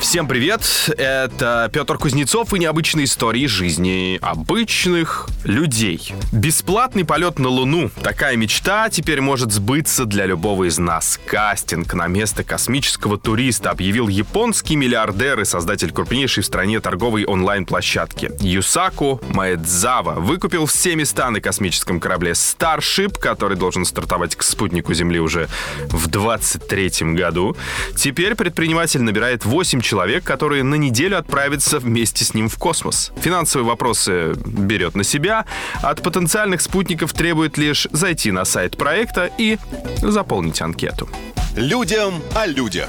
Всем привет! Это Петр Кузнецов и необычные истории жизни обычных людей. Бесплатный полет на Луну. Такая мечта теперь может сбыться для любого из нас. Кастинг на место космического туриста объявил японский миллиардер и создатель крупнейшей в стране торговой онлайн-площадки. Юсаку Маэдзава выкупил все места на космическом корабле Starship, который должен стартовать к спутнику Земли уже в 23 году. Теперь предприниматель набирает 8 человек который на неделю отправится вместе с ним в космос. Финансовые вопросы берет на себя, от потенциальных спутников требует лишь зайти на сайт проекта и заполнить анкету. Людям о людях.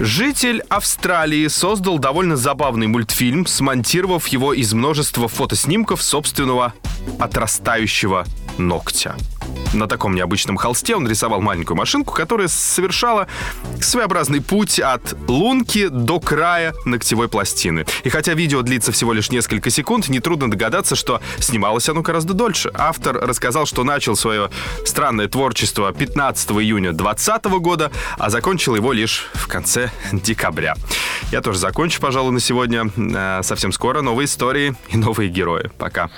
Житель Австралии создал довольно забавный мультфильм, смонтировав его из множества фотоснимков собственного отрастающего ногтя. На таком необычном холсте он рисовал маленькую машинку, которая совершала своеобразный путь от лунки до края ногтевой пластины. И хотя видео длится всего лишь несколько секунд, нетрудно догадаться, что снималось оно гораздо дольше. Автор рассказал, что начал свое странное творчество 15 июня 2020 года, а закончил его лишь в конце декабря. Я тоже закончу, пожалуй, на сегодня. Э, совсем скоро новые истории и новые герои. Пока.